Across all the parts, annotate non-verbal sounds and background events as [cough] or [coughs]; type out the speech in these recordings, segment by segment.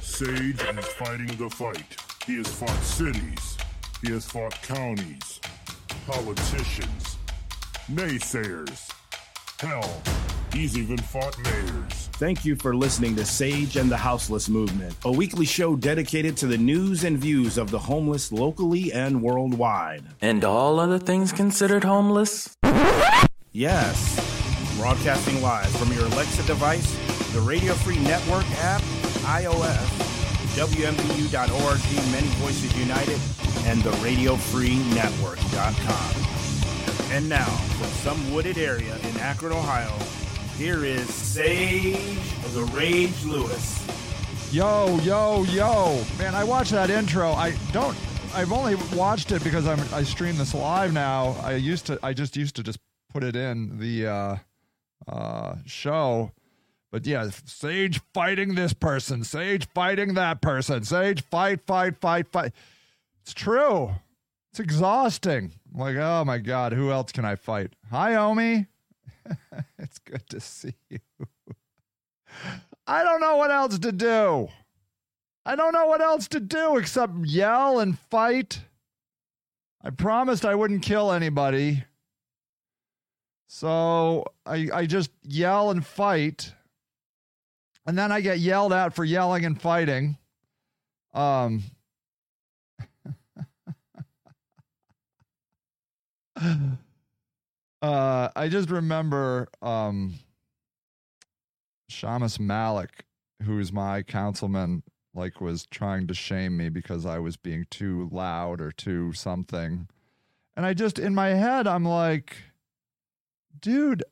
Sage is fighting the fight. He has fought cities. He has fought counties, politicians, naysayers. Hell, he's even fought mayors. Thank you for listening to Sage and the Houseless Movement, a weekly show dedicated to the news and views of the homeless locally and worldwide. And all other things considered homeless? Yes. Broadcasting live from your Alexa device, the Radio Free Network app, iOS, WMBU.org, Many Voices United, and the RadioFreeNetwork.com. And now, from some wooded area in Akron, Ohio, here is Sage of the Rage Lewis. Yo, yo, yo. Man, I watched that intro. I don't I've only watched it because I'm I stream this live now. I used to I just used to just put it in the uh uh show. But yeah, Sage fighting this person, Sage fighting that person, Sage fight, fight, fight, fight. It's true. It's exhausting. I'm like, oh my God, who else can I fight? Hi, Omi. [laughs] it's good to see you. I don't know what else to do. I don't know what else to do except yell and fight. I promised I wouldn't kill anybody. So I, I just yell and fight. And then I get yelled at for yelling and fighting. Um, [laughs] uh, I just remember um, Shammas Malik, who's my councilman, like was trying to shame me because I was being too loud or too something. And I just in my head I'm like, dude,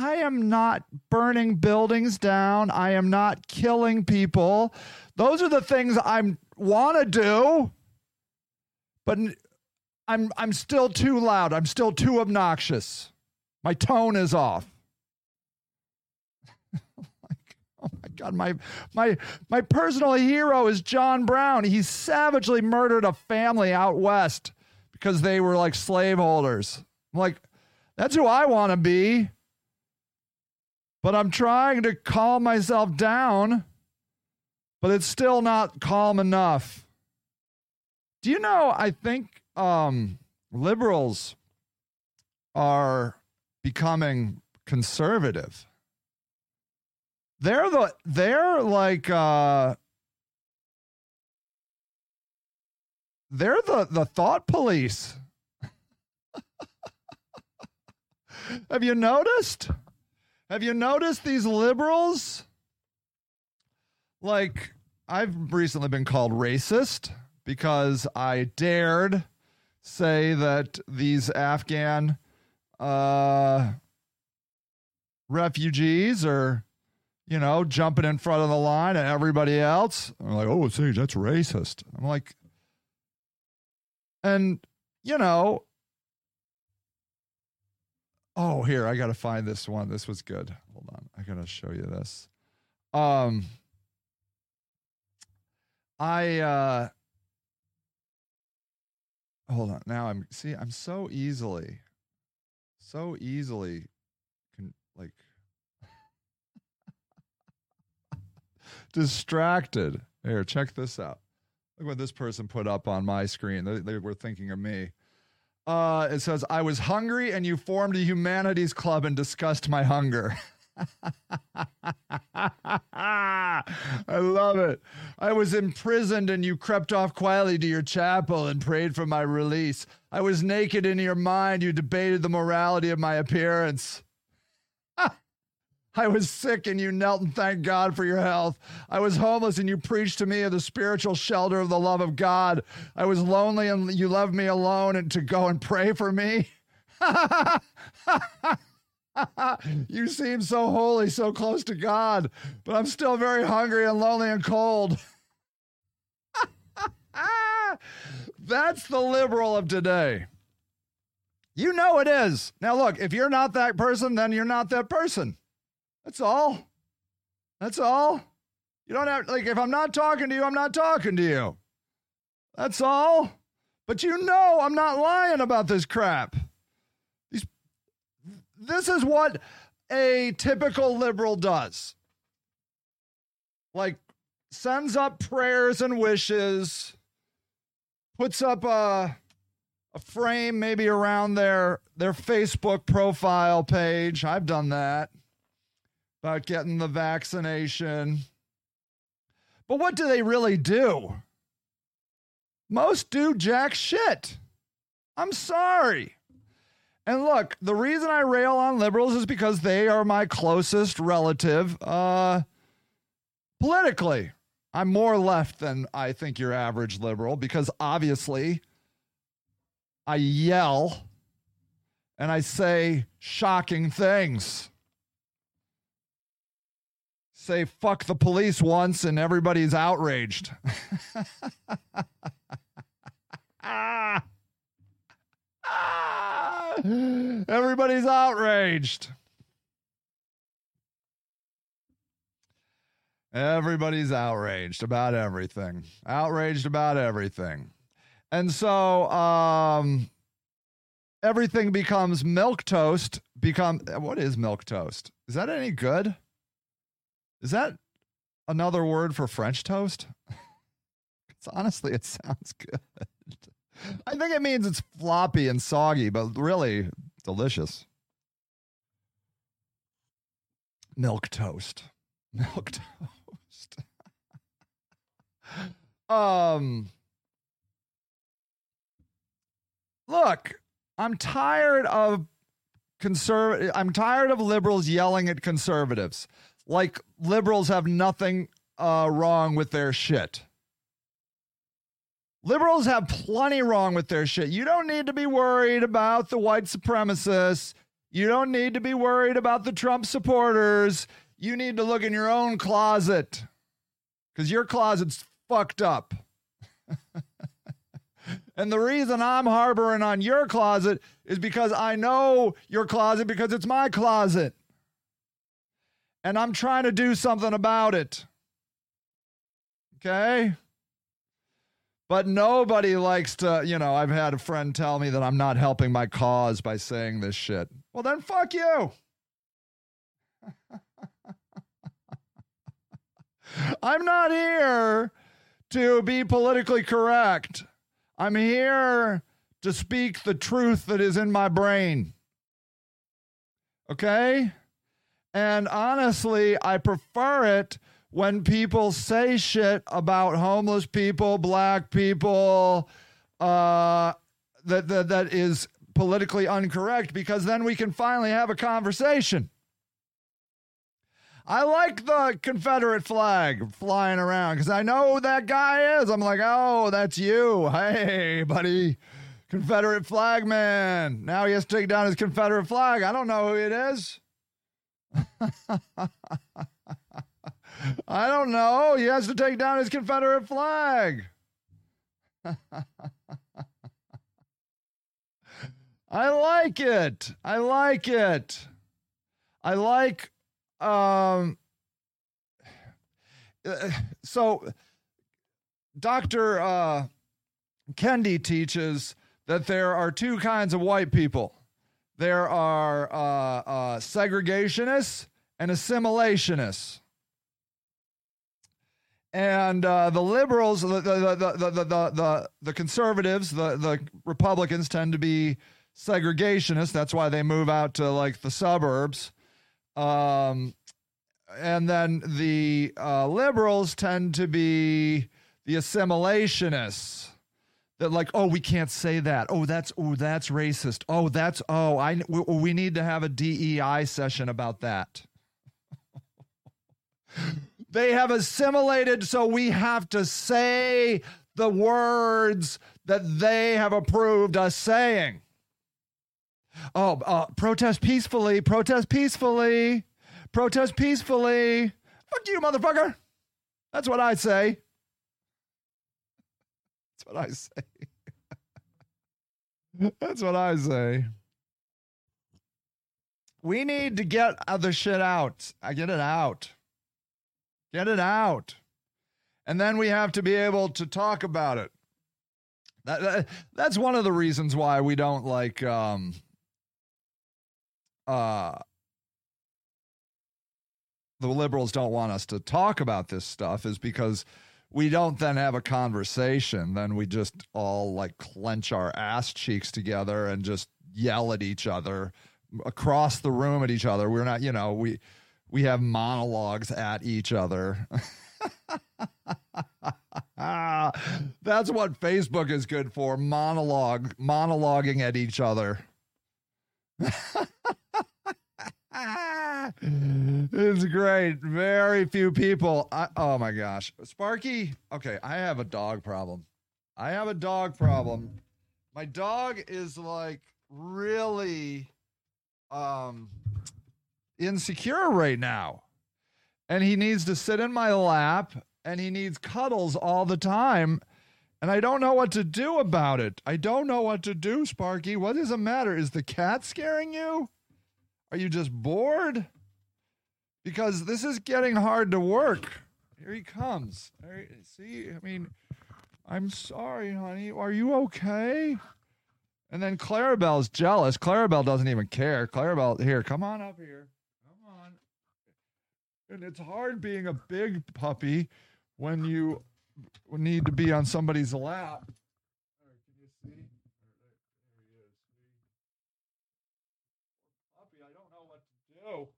I am not burning buildings down. I am not killing people. Those are the things I want to do. But I'm I'm still too loud. I'm still too obnoxious. My tone is off. [laughs] Oh like, oh my god, my my my personal hero is John Brown. He savagely murdered a family out west because they were like slaveholders. I'm like, that's who I want to be. But I'm trying to calm myself down, but it's still not calm enough. Do you know, I think um, liberals are becoming conservative. They're the they're like uh they're the the thought police. [laughs] Have you noticed? Have you noticed these liberals? Like I've recently been called racist because I dared say that these Afghan uh, refugees are, you know, jumping in front of the line and everybody else. I'm like, oh, Sage, that's racist. I'm like, and, you know, oh, here, I got to find this one. This was good. Hold on. I got to show you this. Um, I, uh, hold on. Now I'm, see, I'm so easily so easily can like [laughs] distracted. Here, check this out. Look what this person put up on my screen. They, they were thinking of me. Uh, it says, I was hungry and you formed a humanities club and discussed my hunger. [laughs] I love it. I was imprisoned and you crept off quietly to your chapel and prayed for my release. I was naked in your mind. You debated the morality of my appearance. I was sick and you knelt and thanked God for your health. I was homeless and you preached to me of the spiritual shelter of the love of God. I was lonely and you left me alone and to go and pray for me. [laughs] you seem so holy, so close to God, but I'm still very hungry and lonely and cold. [laughs] That's the liberal of today. You know it is. Now, look, if you're not that person, then you're not that person. That's all. That's all. You don't have, like, if I'm not talking to you, I'm not talking to you. That's all. But you know I'm not lying about this crap These, this is what a typical liberal does. like sends up prayers and wishes, puts up a a frame maybe around their their Facebook profile page. I've done that about getting the vaccination. But what do they really do? Most do jack shit. I'm sorry. And look, the reason I rail on liberals is because they are my closest relative uh, politically. I'm more left than I think your average liberal because obviously I yell and I say shocking things. Say fuck the police once and everybody's outraged. [laughs] ah. Everybody's outraged. Everybody's outraged about everything. Outraged about everything. And so um everything becomes milk toast become what is milk toast? Is that any good? Is that another word for French toast? [laughs] It's honestly it sounds good. I think it means it's floppy and soggy, but really delicious. Milk toast. [laughs] Milk toast. [laughs] um Look, I'm tired of conservative I'm tired of liberals yelling at conservatives. Like liberals have nothing uh, wrong with their shit. Liberals have plenty wrong with their shit. You don't need to be worried about the white supremacists. You don't need to be worried about the Trump supporters. You need to look in your own closet because your closet's fucked up. [laughs] and the reason I'm harboring on your closet is because I know your closet because it's my closet. And I'm trying to do something about it. Okay? But nobody likes to, you know, I've had a friend tell me that I'm not helping my cause by saying this shit. Well, then fuck you. [laughs] I'm not here to be politically correct. I'm here to speak the truth that is in my brain. Okay? And honestly, I prefer it when people say shit about homeless people, black people, uh, that, that, that is politically incorrect because then we can finally have a conversation. I like the Confederate flag flying around because I know who that guy is. I'm like, oh, that's you. Hey, buddy. Confederate flag man. Now he has to take down his Confederate flag. I don't know who it is. [laughs] I don't know. He has to take down his Confederate flag. [laughs] I like it. I like it. I like um [sighs] so Dr. Uh Kendi teaches that there are two kinds of white people. There are uh, uh, segregationists and assimilationists and uh, the liberals, the the, the the the the conservatives, the the Republicans tend to be segregationists. That's why they move out to like the suburbs. Um, and then the uh, liberals tend to be the assimilationists. That like, oh, we can't say that. Oh, that's oh, that's racist. Oh, that's oh, I we, we need to have a DEI session about that. [laughs] They have assimilated, so we have to say the words that they have approved us saying. Oh, uh, protest peacefully, protest peacefully, protest peacefully. Fuck you, motherfucker. That's what I say. That's what I say. [laughs] That's what I say. We need to get other shit out. I get it out. Get it out. And then we have to be able to talk about it. That, that, that's one of the reasons why we don't like um uh the liberals don't want us to talk about this stuff is because we don't then have a conversation. Then we just all like clench our ass cheeks together and just yell at each other across the room at each other. We're not, you know, we we have monologues at each other. [laughs] That's what Facebook is good for. Monologue, monologuing at each other. [laughs] [laughs] it's great. Very few people. I, oh my gosh. Sparky. Okay, I have a dog problem. I have a dog problem. My dog is like really um insecure right now. And he needs to sit in my lap and he needs cuddles all the time. And I don't know what to do about it. I don't know what to do, Sparky. What is the matter? Is the cat scaring you? Are you just bored? Because this is getting hard to work. Here he comes. See, I mean, I'm sorry, honey. Are you okay? And then Clarabelle's jealous. Clarabelle doesn't even care. Clarabelle, here, come on up here. Come on. And it's hard being a big puppy when you need to be on somebody's lap. Can you see? There he is. Puppy, I don't know what to do.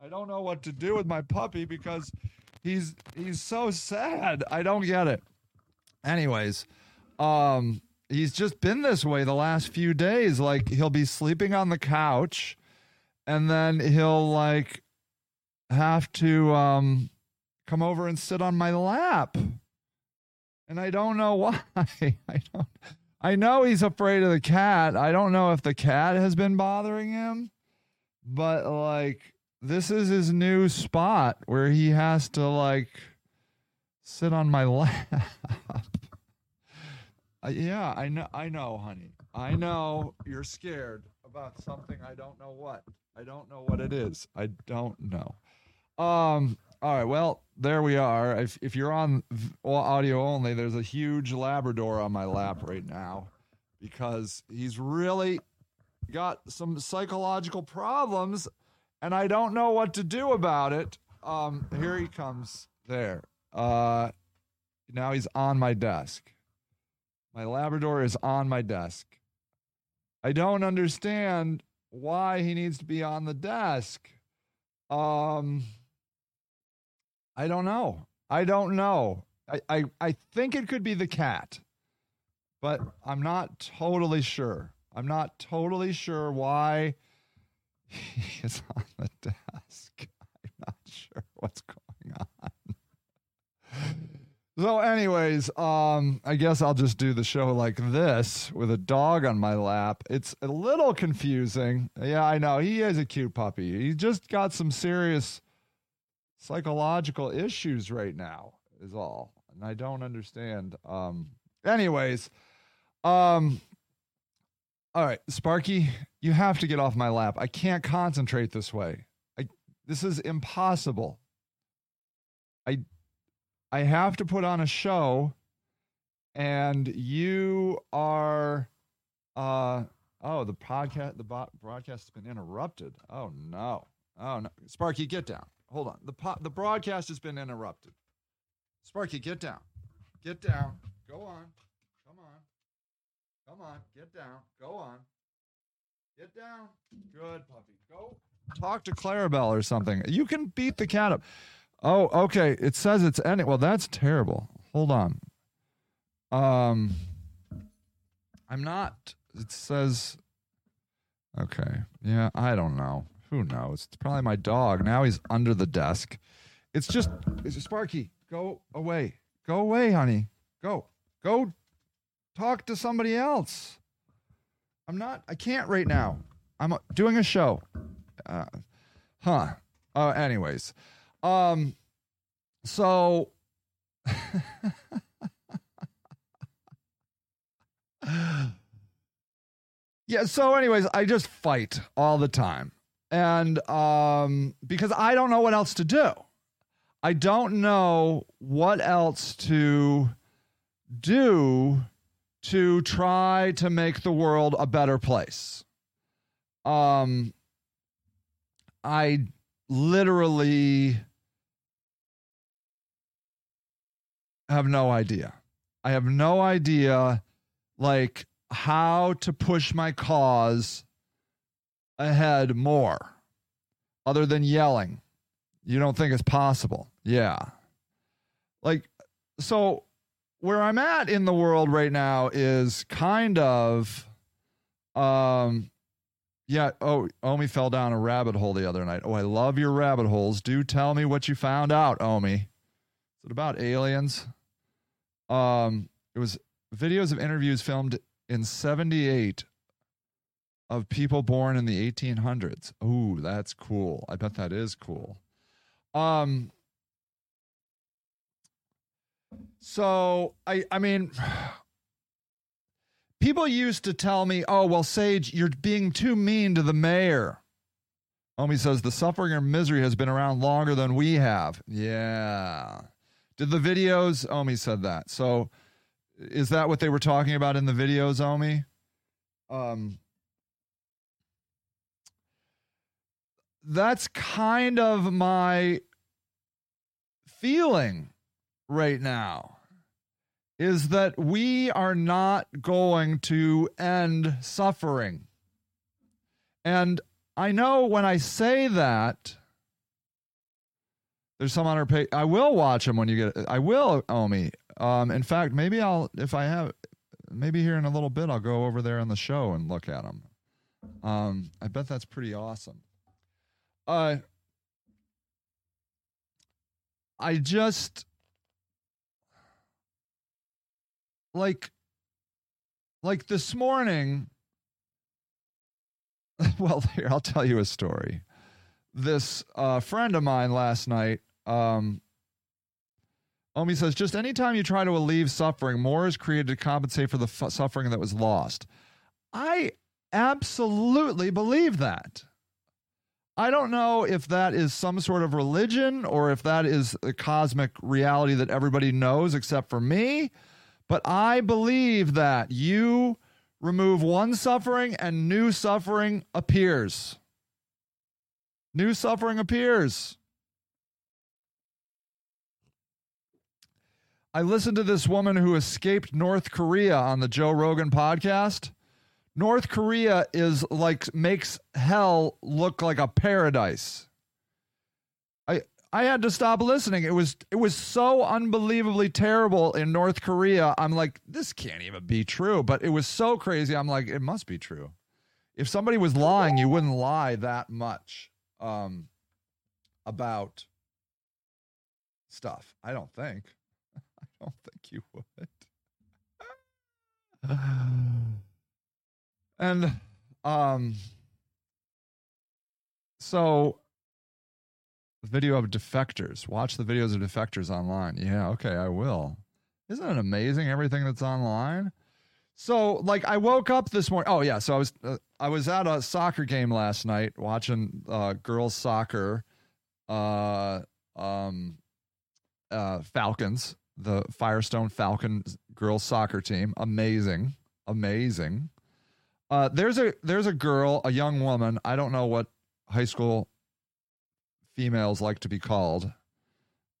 I don't know what to do with my puppy because he's he's so sad. I don't get it. Anyways, um he's just been this way the last few days. Like he'll be sleeping on the couch and then he'll like have to um come over and sit on my lap. And I don't know [laughs] why. I don't I know he's afraid of the cat. I don't know if the cat has been bothering him, but like this is his new spot where he has to like sit on my [laughs] lap. Uh, yeah, I know. I know, honey. I know you're scared about something. I don't know what. I don't know what it is. I don't know. Um. All right. Well, there we are. If if you're on audio only, there's a huge Labrador on my lap right now because he's really got some psychological problems, and I don't know what to do about it. Um. Here he comes. There. Uh. Now he's on my desk. My Labrador is on my desk. I don't understand why he needs to be on the desk. Um, I don't know. I don't know. I, I, I think it could be the cat, but I'm not totally sure. I'm not totally sure why [laughs] he is on the desk. I'm not sure what's going on. So, anyways, um, I guess I'll just do the show like this with a dog on my lap. It's a little confusing. Yeah, I know. He is a cute puppy. He just got some serious psychological issues right now, is all. And I don't understand. Um, anyways, um, all right, Sparky, you have to get off my lap. I can't concentrate this way. I, this is impossible. I I have to put on a show and you are uh oh the podcast the bo- broadcast has been interrupted. Oh no. Oh no. Sparky get down. Hold on. The po- the broadcast has been interrupted. Sparky get down. Get down. Go on. Come on. Get down. Go on. Get down. Good puppy. Go talk to Clarabelle or something. You can beat the cat up. Oh, okay. It says it's ending. Well, that's terrible. Hold on. Um, I'm not. It says. Okay. Yeah, I don't know. Who knows? It's probably my dog. Now he's under the desk. It's just. It's Sparky. Go away. Go away, honey. Go. Go. Talk to somebody else. I'm not. I can't right now. I'm doing a show. Uh, huh. Uh, anyways. Um, so [laughs] yeah, so anyways, I just fight all the time. And um because I don't know what else to do. I don't know what else to do to try to make the world a better place. Um, I literally have no idea. I have no idea, like, how to push my cause ahead more other than yelling. You don't think it's possible. Yeah. Like, so where I'm at in the world right now is kind of um yeah, oh, Omi fell down a rabbit hole the other night. Oh, I love your rabbit holes. Do tell me what you found out, Omi. Is it about aliens? Um, it was videos of interviews filmed in 78 of people born in the 1800s. Ooh, that's cool. I bet that is cool. Um so I I mean [sighs] people used to tell me, "Oh, well Sage, you're being too mean to the mayor." Omi says the suffering and misery has been around longer than we have. Yeah. Did the videos Omi said that. So is that what they were talking about in the videos, Omi? Um that's kind of my feeling right now is that we are not going to end suffering. And I know when I say that, there's some on our page. I will watch them when you get. I will, Omi. Um, in fact, maybe I'll if I have, maybe here in a little bit I'll go over there on the show and look at them. Um, I bet that's pretty awesome. Uh, I just like like this morning [laughs] well here i'll tell you a story this uh, friend of mine last night um omi says just anytime you try to alleviate suffering more is created to compensate for the f- suffering that was lost i absolutely believe that I don't know if that is some sort of religion or if that is a cosmic reality that everybody knows except for me. But I believe that you remove one suffering and new suffering appears. New suffering appears. I listened to this woman who escaped North Korea on the Joe Rogan podcast. North Korea is like makes hell look like a paradise. I had to stop listening. It was it was so unbelievably terrible in North Korea. I'm like this can't even be true, but it was so crazy. I'm like it must be true. If somebody was lying, you wouldn't lie that much um about stuff. I don't think. [laughs] I don't think you would. [sighs] And um so video of defectors. Watch the videos of defectors online. Yeah, okay, I will. Isn't it amazing everything that's online? So, like I woke up this morning. Oh yeah, so I was uh, I was at a soccer game last night watching uh girls soccer uh um uh Falcons, the Firestone Falcons girls soccer team. Amazing. Amazing. Uh, there's a there's a girl, a young woman. I don't know what high school females like to be called.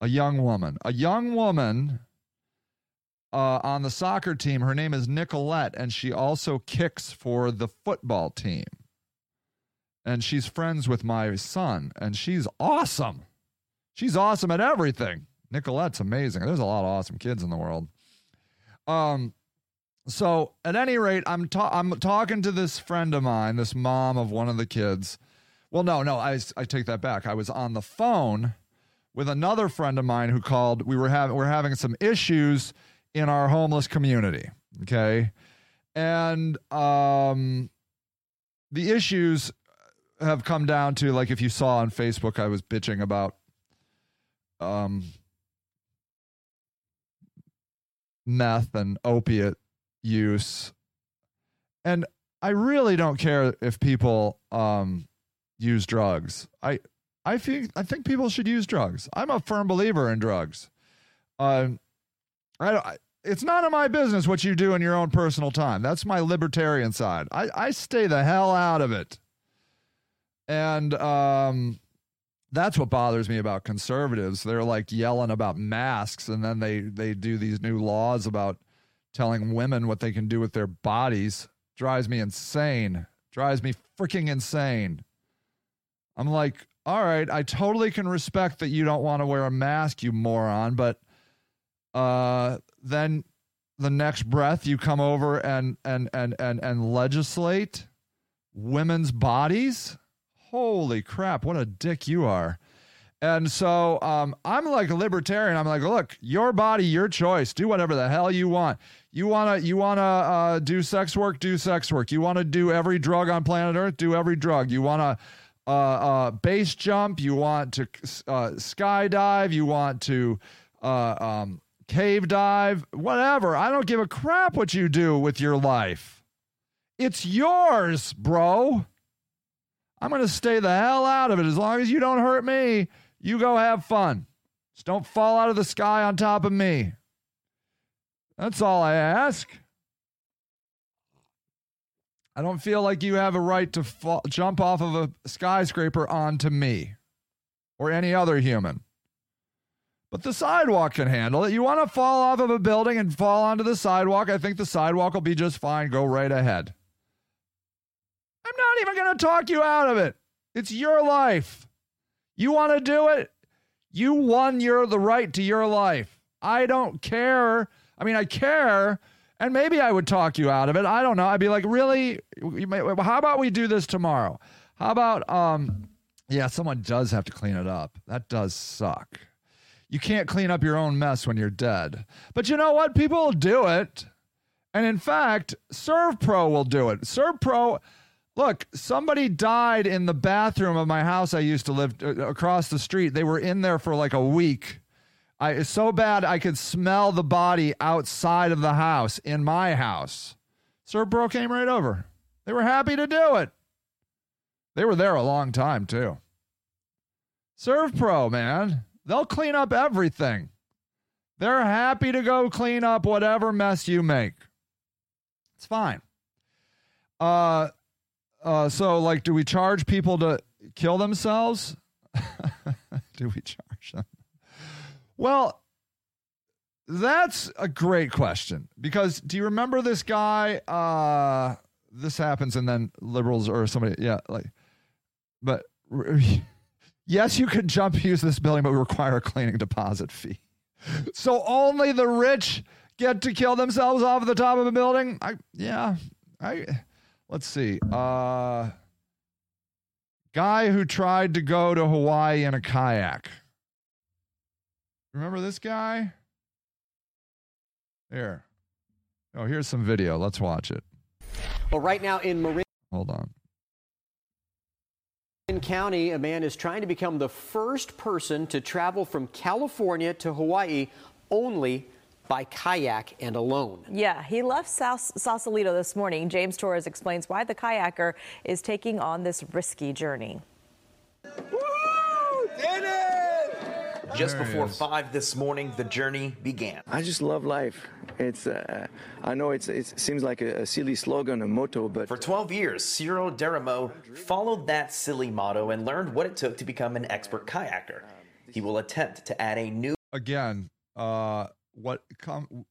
A young woman, a young woman uh, on the soccer team. Her name is Nicolette, and she also kicks for the football team. And she's friends with my son, and she's awesome. She's awesome at everything. Nicolette's amazing. There's a lot of awesome kids in the world. Um, so at any rate, I'm ta- I'm talking to this friend of mine, this mom of one of the kids. Well, no, no, I I take that back. I was on the phone with another friend of mine who called. We were having we're having some issues in our homeless community. Okay, and um, the issues have come down to like if you saw on Facebook, I was bitching about um meth and opiate use and i really don't care if people um use drugs i i think i think people should use drugs i'm a firm believer in drugs um i I, it's none of my business what you do in your own personal time that's my libertarian side i i stay the hell out of it and um that's what bothers me about conservatives. They're like yelling about masks, and then they they do these new laws about telling women what they can do with their bodies. Drives me insane. Drives me freaking insane. I'm like, all right, I totally can respect that you don't want to wear a mask, you moron, but uh, then the next breath you come over and and and and and legislate women's bodies. Holy crap! What a dick you are. And so um, I'm like a libertarian. I'm like, look, your body, your choice. Do whatever the hell you want. You wanna you wanna uh, do sex work, do sex work. You wanna do every drug on planet Earth, do every drug. You wanna uh, uh, base jump. You want to uh, skydive. You want to uh, um, cave dive. Whatever. I don't give a crap what you do with your life. It's yours, bro. I'm going to stay the hell out of it as long as you don't hurt me. You go have fun. Just don't fall out of the sky on top of me. That's all I ask. I don't feel like you have a right to fall, jump off of a skyscraper onto me or any other human. But the sidewalk can handle it. You want to fall off of a building and fall onto the sidewalk? I think the sidewalk will be just fine. Go right ahead. I'm not even going to talk you out of it. It's your life. You want to do it? You won your the right to your life. I don't care. I mean, I care, and maybe I would talk you out of it. I don't know. I'd be like, really? How about we do this tomorrow? How about um, yeah, someone does have to clean it up. That does suck. You can't clean up your own mess when you're dead. But you know what? People will do it. And in fact, ServPro will do it. ServPro Look, somebody died in the bathroom of my house I used to live uh, across the street. They were in there for like a week. I so bad I could smell the body outside of the house in my house. ServPro came right over. They were happy to do it. They were there a long time too. ServPro, man, they'll clean up everything. They're happy to go clean up whatever mess you make. It's fine. Uh, uh, so, like, do we charge people to kill themselves? [laughs] do we charge them? Well, that's a great question because do you remember this guy? Uh, this happens, and then liberals or somebody, yeah, like, but [laughs] yes, you can jump use this building, but we require a cleaning deposit fee. [laughs] So only the rich get to kill themselves off the top of a building. I yeah, I let's see. Uh, guy who tried to go to Hawaii in a kayak. Remember this guy? There. Oh, here's some video. Let's watch it. Well, right now in Marin. Hold on. In County, a man is trying to become the first person to travel from California to Hawaii only by kayak and alone. Yeah, he left South Sausalito this morning. James Torres explains why the kayaker is taking on this risky journey. Just before five this morning, the journey began. I just love life. It's, uh, I know it's, it seems like a, a, silly slogan, a motto, but for 12 years, Cyril Derreumaux followed that silly motto and learned what it took to become an expert kayaker. He will attempt to add a new again. Uh, what come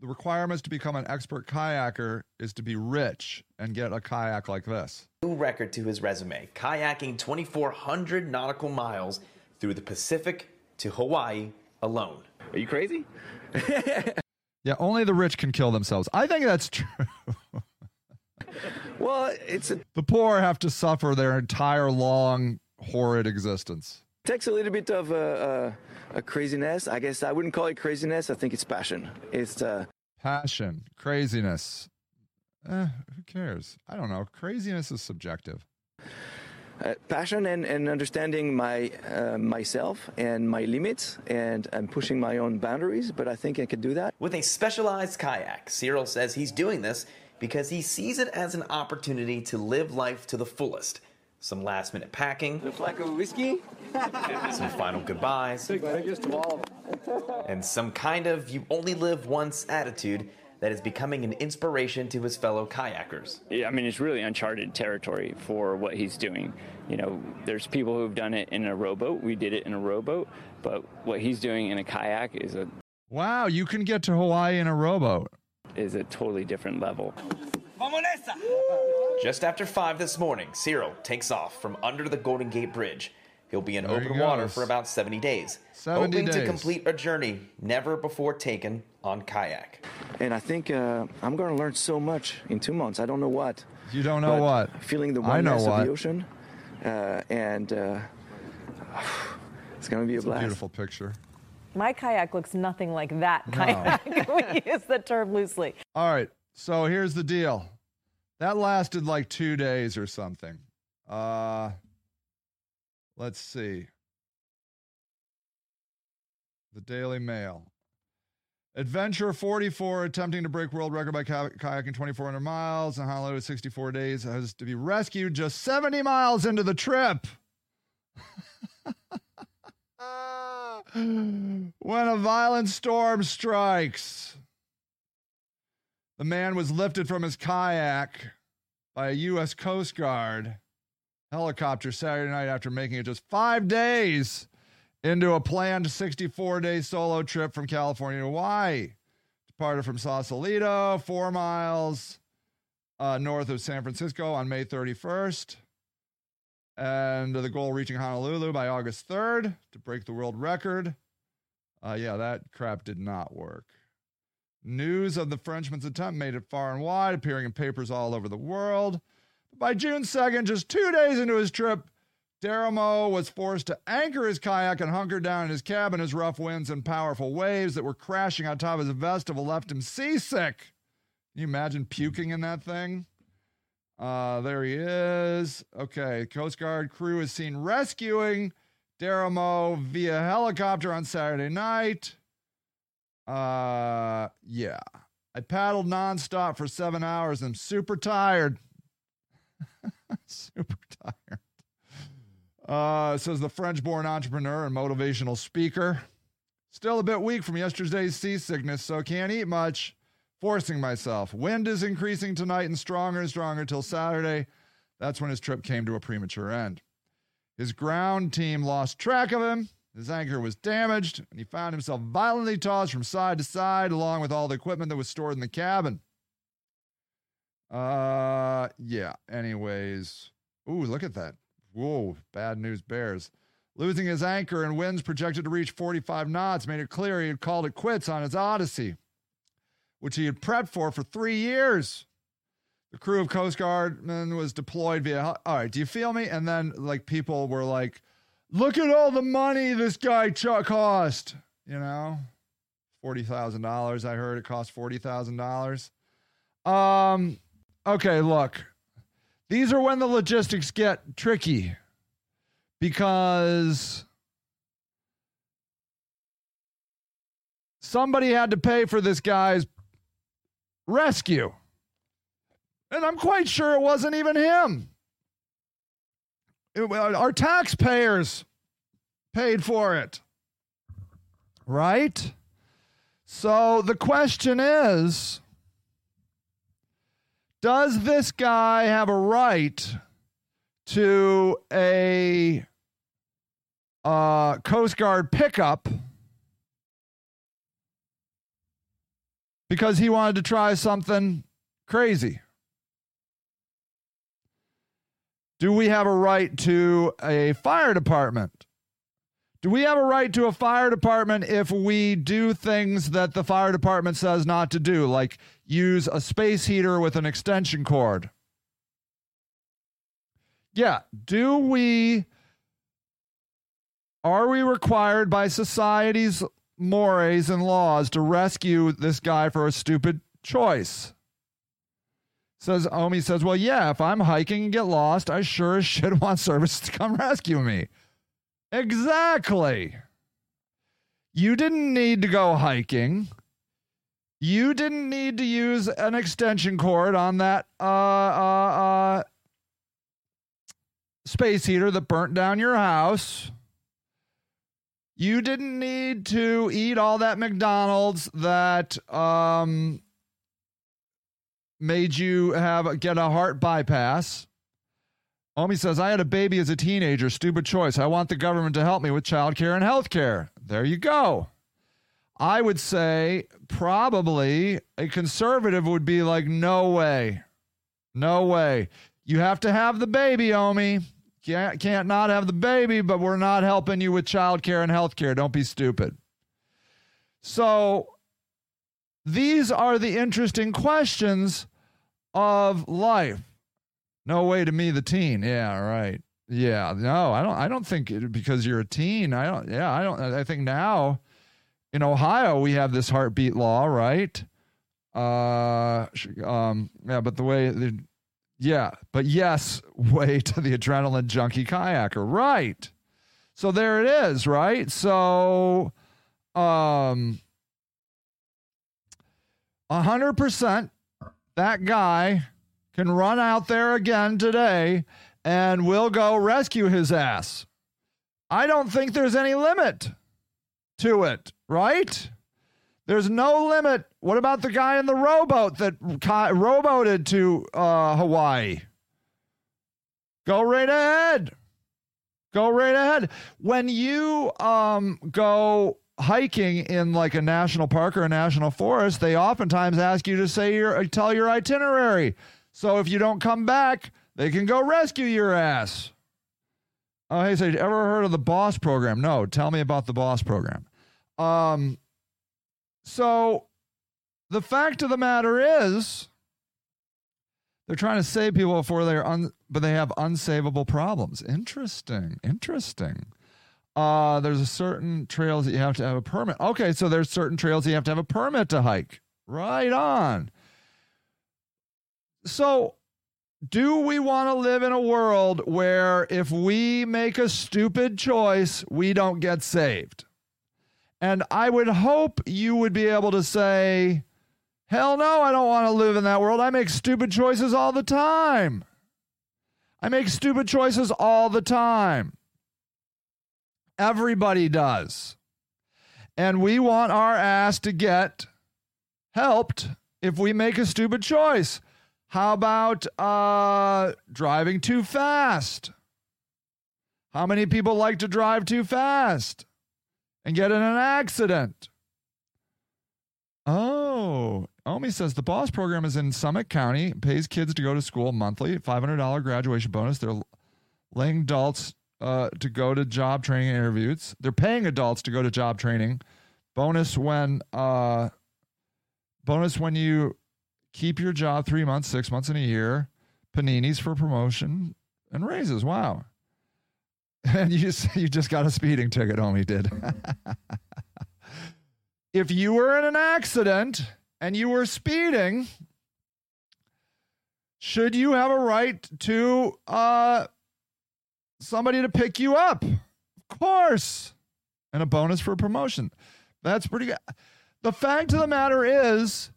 the requirements to become an expert kayaker is to be rich and get a kayak like this. New record to his resume, kayaking 2,400 nautical miles through the Pacific to Hawaii alone. Are you crazy? [laughs] yeah, only the rich can kill themselves. I think that's true. [laughs] well, it's a- the poor have to suffer their entire long, horrid existence. Takes a little bit of uh, uh a craziness. I guess I wouldn't call it craziness. I think it's passion. It's uh, passion, craziness. Eh, who cares? I don't know. Craziness is subjective. Uh, passion and, and understanding my uh, myself and my limits and I'm pushing my own boundaries, but I think I could do that. With a specialized kayak, Cyril says he's doing this because he sees it as an opportunity to live life to the fullest some last minute packing. Looks like a whiskey. [laughs] some final goodbyes. and some kind of you only live once attitude that is becoming an inspiration to his fellow kayakers. Yeah, I mean, it's really uncharted territory for what he's doing. You know, there's people who've done it in a rowboat. We did it in a rowboat, but what he's doing in a kayak is a Wow, you can get to Hawaii in a rowboat. is a totally different level. Just after 5 this morning, Cyril takes off from under the Golden Gate Bridge. He'll be in There open water for about 70 days, 70 hoping to complete a journey never before taken on kayak. And I think uh, I'm going to learn so much in two months. I don't know what. You don't know what. Feeling the I know oneness of the ocean, uh, and uh, [sighs] it's going to be a It's a beautiful picture. My kayak looks nothing like that kayak. [laughs] we use the term loosely. All right. So here's the deal. That lasted like two days or something. Uh let's see. The Daily Mail. Adventure 44 attempting to break world record by kayaking 2,400 miles in Honolulu 64 days has to be rescued just 70 miles into the trip. [laughs] when a violent storm strikes. The man was lifted from his kayak by a U.S. Coast Guard helicopter Saturday night after making it just five days into a planned 64 day solo trip from California to Hawaii. Departed from Sausalito, four miles uh, north of San Francisco on May 31st. And the goal reaching Honolulu by August 3rd to break the world record. Uh, yeah, that crap did not work. News of the Frenchman's attempt made it far and wide, appearing in papers all over the world. By June 2nd, just two days into his trip, Derreumaux was forced to anchor his kayak and hunker down in his cabin as rough winds and powerful waves that were crashing on top of his vestibule left him seasick. Can you imagine puking in that thing? Uh, there he is. Okay, Coast Guard crew is seen rescuing Derreumaux via helicopter on Saturday night. Uh, yeah. I paddled nonstop for seven hours. I'm super tired. [laughs] super tired. Uh, says the French born entrepreneur and motivational speaker. Still a bit weak from yesterday's seasickness, so can't eat much. Forcing myself. Wind is increasing tonight and stronger and stronger till Saturday. That's when his trip came to a premature end. His ground team lost track of him. His anchor was damaged, and he found himself violently tossed from side to side, along with all the equipment that was stored in the cabin. Uh, yeah. Anyways, ooh, look at that. Whoa, bad news bears. Losing his anchor and winds projected to reach 45 knots made it clear he had called it quits on his Odyssey, which he had prepped for for three years. The crew of Coast Guardmen was deployed via. All right, do you feel me? And then, like, people were like, look at all the money this guy ch- cost. You know, $40,000. I heard it cost $40,000. Um, okay, look. These are when the logistics get tricky because somebody had to pay for this guy's rescue. And I'm quite sure it wasn't even him. It- our taxpayers paid for it. Right? So the question is Does this guy have a right to a uh, Coast Guard pickup because he wanted to try something crazy? Do we have a right to a fire department? Do we have a right to a fire department if we do things that the fire department says not to do, like use a space heater with an extension cord? Yeah. Do we, are we required by society's mores and laws to rescue this guy for a stupid choice? Says Omi says, Well, yeah, if I'm hiking and get lost, I sure as shit [laughs] want service to come rescue me. Exactly. You didn't need to go hiking. You didn't need to use an extension cord on that uh uh uh space heater that burnt down your house. You didn't need to eat all that McDonald's that um made you have get a heart bypass. Omi says, I had a baby as a teenager. Stupid choice. I want the government to help me with childcare and health care. There you go. I would say probably a conservative would be like, no way. No way. You have to have the baby, Omi. Can't, can't not have the baby, but we're not helping you with childcare and health care. Don't be stupid. So these are the interesting questions of life. No way to me, the teen. Yeah, right. Yeah, no, I don't. I don't think it, because you're a teen. I don't. Yeah, I don't. I think now in Ohio we have this heartbeat law, right? Uh, um, yeah, but the way the, yeah, but yes, [laughs] way to the adrenaline junkie kayaker, right? So there it is, right? So, um, a hundred percent, that guy can run out there again today and we'll go rescue his ass. I don't think there's any limit to it, right? There's no limit. What about the guy in the rowboat that rowboated to uh, Hawaii? Go right ahead. Go right ahead. When you um, go hiking in like a national park or a national forest, they oftentimes ask you to say your tell your itinerary. So if you don't come back, they can go rescue your ass. Oh, hey, so ever heard of the BOSS program? No, tell me about the BOSS program. Um, so the fact of the matter is, they're trying to save people before they're un, but they have unsavable problems. Interesting, interesting. Uh, there's a certain trails that you have to have a permit. Okay, so there's certain trails you have to have a permit to hike. Right on. So, do we want to live in a world where if we make a stupid choice, we don't get saved? And I would hope you would be able to say, hell no, I don't want to live in that world. I make stupid choices all the time. I make stupid choices all the time. Everybody does. And we want our ass to get helped if we make a stupid choice. How about uh, driving too fast? How many people like to drive too fast? and get in an accident. Oh, Omi says the boss program is in Summit County, pays kids to go to school monthly, $500 graduation bonus. They're laying adults uh, to go to job training interviews. They're paying adults to go to job training. Bonus when uh, bonus when you keep your job three months, six months, and a year. Paninis for promotion and raises. Wow. [laughs] And you just, you just got a speeding ticket, Omi did. [laughs] if you were in an accident and you were speeding, should you have a right to uh, somebody to pick you up? Of course. And a bonus for a promotion. That's pretty good. The fact of the matter is,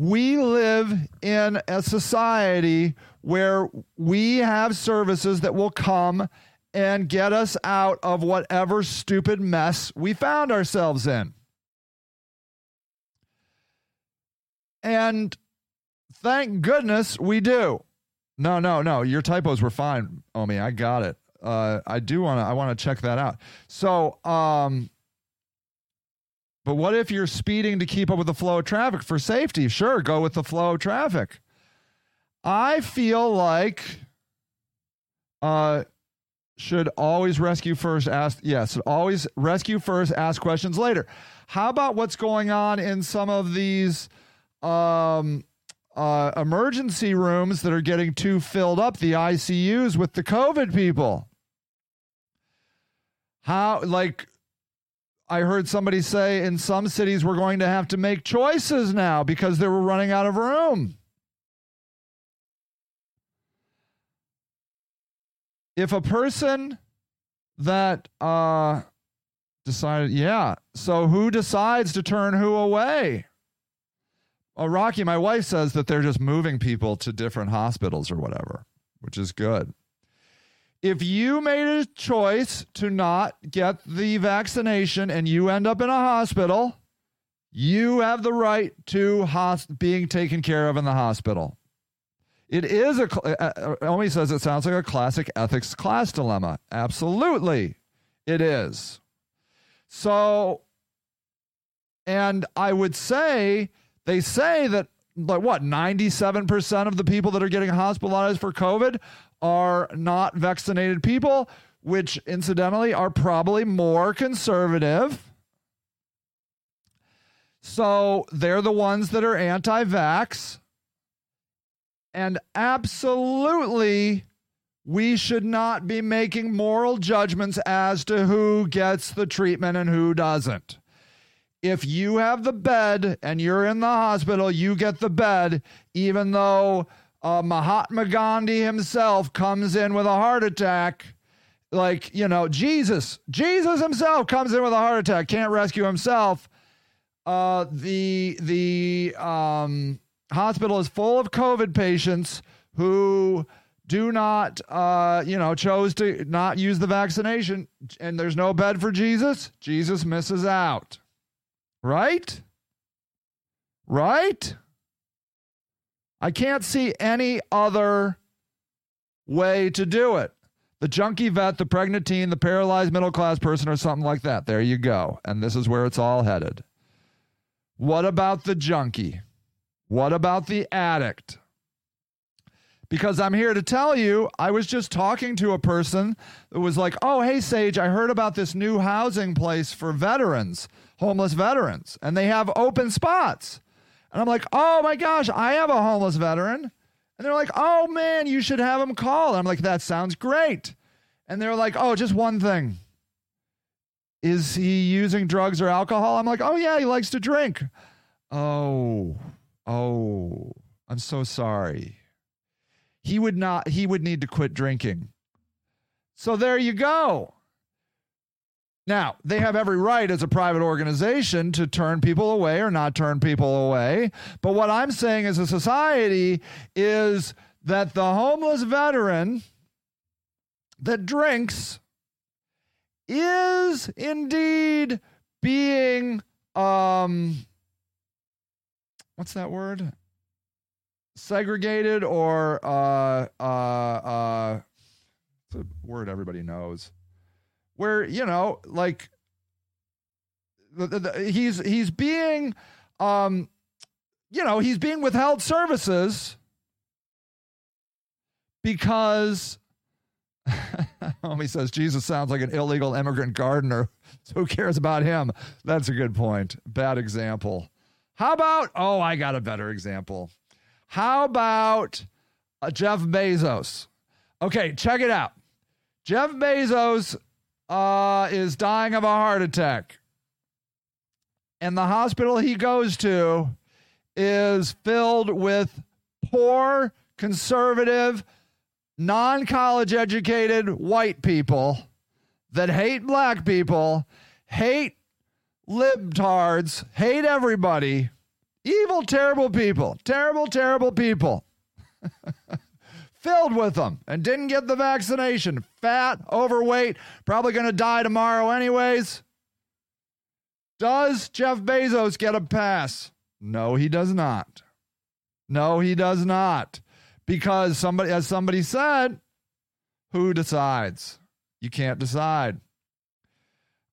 we live in a society where we have services that will come and get us out of whatever stupid mess we found ourselves in. And thank goodness we do. No, no, no. Your typos were fine, Omi. I got it. Uh, I do want to. I want to check that out. So, um, but what if you're speeding to keep up with the flow of traffic for safety? Sure, go with the flow of traffic. I feel like uh, should always rescue first, ask, yes, always rescue first, ask questions later. How about what's going on in some of these um, uh, emergency rooms that are getting too filled up, the ICUs with the COVID people? How, like, I heard somebody say in some cities we're going to have to make choices now because they were running out of room. if a person that uh decided yeah so who decides to turn who away well, rocky my wife says that they're just moving people to different hospitals or whatever which is good if you made a choice to not get the vaccination and you end up in a hospital You have the right to hos- being taken care of in the hospital. It is a, uh, uh, Omi says it sounds like a classic ethics class dilemma. Absolutely, it is. So, and I would say, they say that, like, what, 97% of the people that are getting hospitalized for COVID are not vaccinated people, which incidentally are probably more conservative. So they're the ones that are anti vax. And absolutely, we should not be making moral judgments as to who gets the treatment and who doesn't. If you have the bed and you're in the hospital, you get the bed, even though uh, Mahatma Gandhi himself comes in with a heart attack. Like, you know, Jesus, Jesus himself comes in with a heart attack, can't rescue himself. Uh, the the um, hospital is full of COVID patients who do not, uh, you know, chose to not use the vaccination, and there's no bed for Jesus. Jesus misses out. Right? Right? I can't see any other way to do it. The junkie vet, the pregnant teen, the paralyzed middle class person, or something like that. There you go. And this is where it's all headed. What about the junkie? What about the addict? Because I'm here to tell you, I was just talking to a person that was like, oh, hey, Sage, I heard about this new housing place for veterans, homeless veterans, and they have open spots. And I'm like, oh my gosh, I have a homeless veteran. And they're like, oh man, you should have him call. And I'm like, that sounds great. And they're like, oh, just one thing. Is he using drugs or alcohol? I'm like, oh yeah, he likes to drink. Oh, oh, I'm so sorry. He would not, he would need to quit drinking. So there you go. Now, they have every right as a private organization to turn people away or not turn people away. But what I'm saying as a society is that the homeless veteran that drinks is indeed being um what's that word segregated or uh uh uh it's a word everybody knows where you know like the, the, he's he's being um you know he's being withheld services because [laughs] Omi says Jesus sounds like an illegal immigrant gardener. So [laughs] who cares about him? That's a good point. Bad example. How about, oh, I got a better example. How about uh, Jeff Bezos? Okay, check it out. Jeff Bezos uh, is dying of a heart attack. And the hospital he goes to is filled with poor, conservative, non college educated white people that hate black people, hate libtards, hate everybody, evil, terrible people, terrible, terrible people. [laughs] Filled with them and didn't get the vaccination. Fat, overweight, probably going to die tomorrow, anyways. Does Jeff Bezos get a pass? No, he does not. No, he does not because somebody as somebody said who decides you can't decide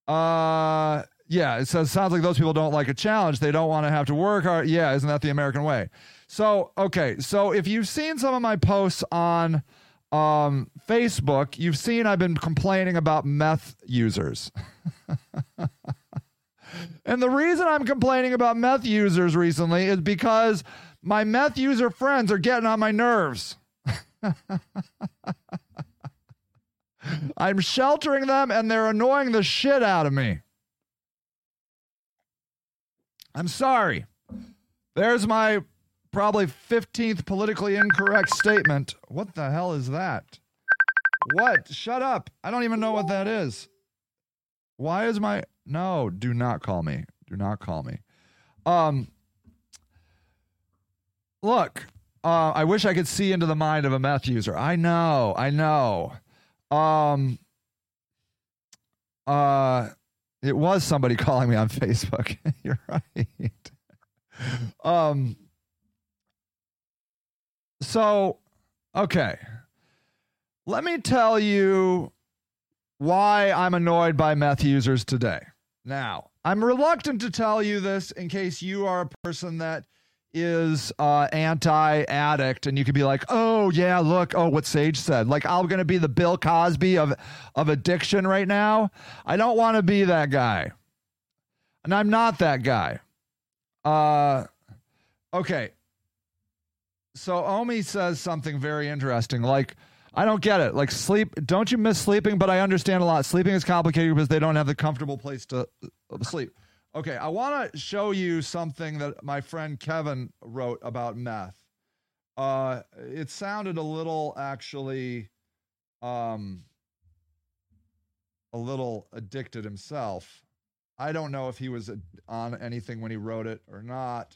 uh yeah it says sounds like those people don't like a challenge they don't want to have to work hard yeah isn't that the american way so okay so if you've seen some of my posts on um facebook you've seen i've been complaining about meth users [laughs] and the reason i'm complaining about meth users recently is because my meth user friends are getting on my nerves. [laughs] I'm sheltering them and they're annoying the shit out of me. I'm sorry. There's my probably 15th politically incorrect statement. What the hell is that? What? Shut up. I don't even know what that is. Why is my No, do not call me. Do not call me. Um look, uh, I wish I could see into the mind of a meth user. I know, I know. Um, uh, It was somebody [laughs] calling me on Facebook. [laughs] You're right. Um. So, okay. Let me tell you why I'm annoyed by meth users today. Now, I'm reluctant to tell you this in case you are a person that is uh, anti-addict, and you could be like, "Oh yeah, look, oh what Sage said." Like I'm going to be the Bill Cosby of of addiction right now. I don't want to be that guy, and I'm not that guy. Uh, okay. So Omi says something very interesting, like. I don't get it. Like sleep, don't you miss sleeping? But I understand a lot. Sleeping is complicated because they don't have the comfortable place to uh, sleep. Okay, I want to show you something that my friend Kevin wrote about meth. Uh, it sounded a little actually, um, a little addicted himself. I don't know if he was on anything when he wrote it or not,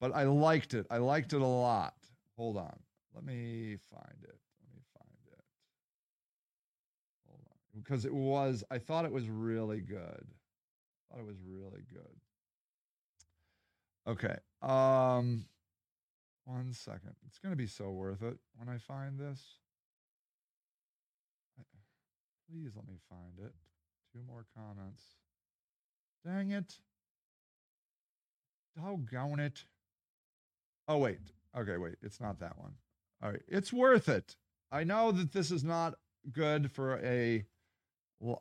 but I liked it. I liked it a lot. Hold on, let me find it. Let me find it. Hold on, because it was. I thought it was really good thought it was really good. Okay. Um one second. It's to be so worth it when I find this. Please let me find it. Two more comments. Dang it. Doggone it. Oh, wait. Okay, wait. It's not that one. All right. It's worth it. I know that this is not good for a,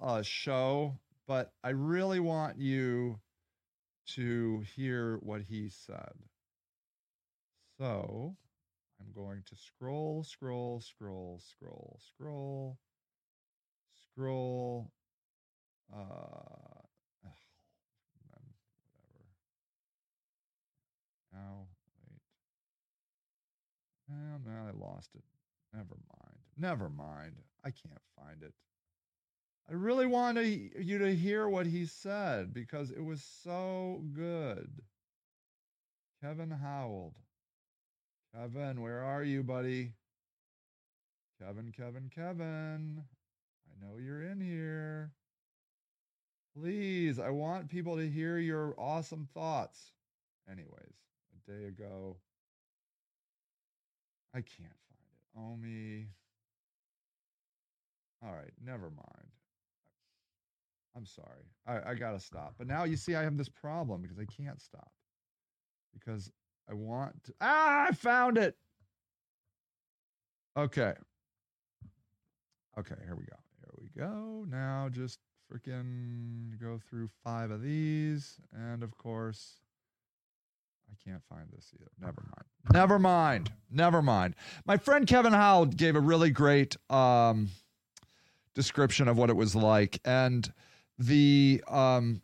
a show but I really want you to hear what he said. So I'm going to scroll, scroll, scroll, scroll, scroll, scroll. Uh, whatever. Now, wait. Eh, oh, now I lost it. Never mind. Never mind. I can't find it. I really want to, you to hear what he said because it was so good. Kevin Howell. Kevin, where are you, buddy? Kevin, Kevin, Kevin. I know you're in here. Please, I want people to hear your awesome thoughts. Anyways, a day ago, I can't find it. Omi. All right, never mind. I'm sorry. I, I got to stop. But now you see, I have this problem because I can't stop because I want to. Ah, I found it. Okay. Okay, here we go. Here we go. Now just freaking go through five of these. And of course, I can't find this either. Never mind. Never mind. Never mind. My friend Kevin Howell gave a really great um, description of what it was like. And the um,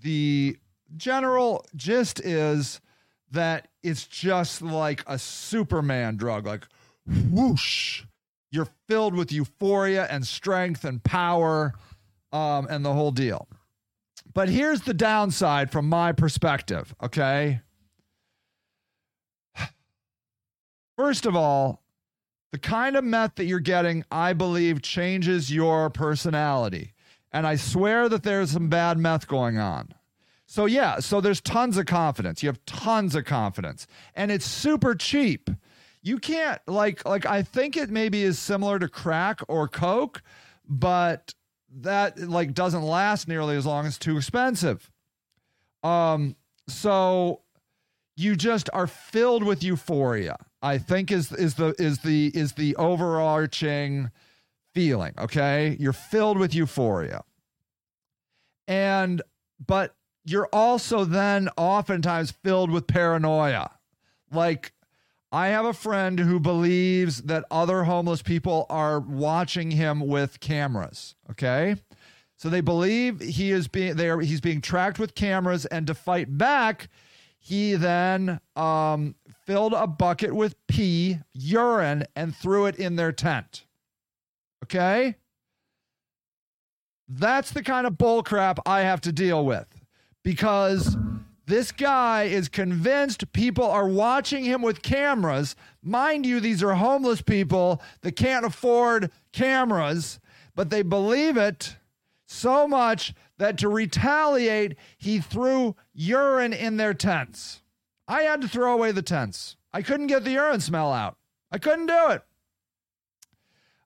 the general gist is that it's just like a Superman drug, like whoosh. You're filled with euphoria and strength and power um, and the whole deal. But here's the downside from my perspective, okay? First of all, the kind of meth that you're getting, I believe, changes your personality and I swear that there's some bad meth going on. So yeah, so there's tons of confidence. You have tons of confidence, and it's super cheap. You can't like like I think it maybe is similar to crack or coke, but that like doesn't last nearly as long. It's too expensive. Um, so you just are filled with euphoria. I think is is the is the is the overarching feeling, okay? You're filled with euphoria. And, but you're also then oftentimes filled with paranoia. Like, I have a friend who believes that other homeless people are watching him with cameras, okay? So they believe he is being there he's being tracked with cameras and to fight back, he then um, filled a bucket with pee, urine, and threw it in their tent. Okay? That's the kind of bullcrap I have to deal with because this guy is convinced people are watching him with cameras. Mind you, these are homeless people that can't afford cameras, but they believe it so much that to retaliate, he threw urine in their tents. I had to throw away the tents. I couldn't get the urine smell out. I couldn't do it.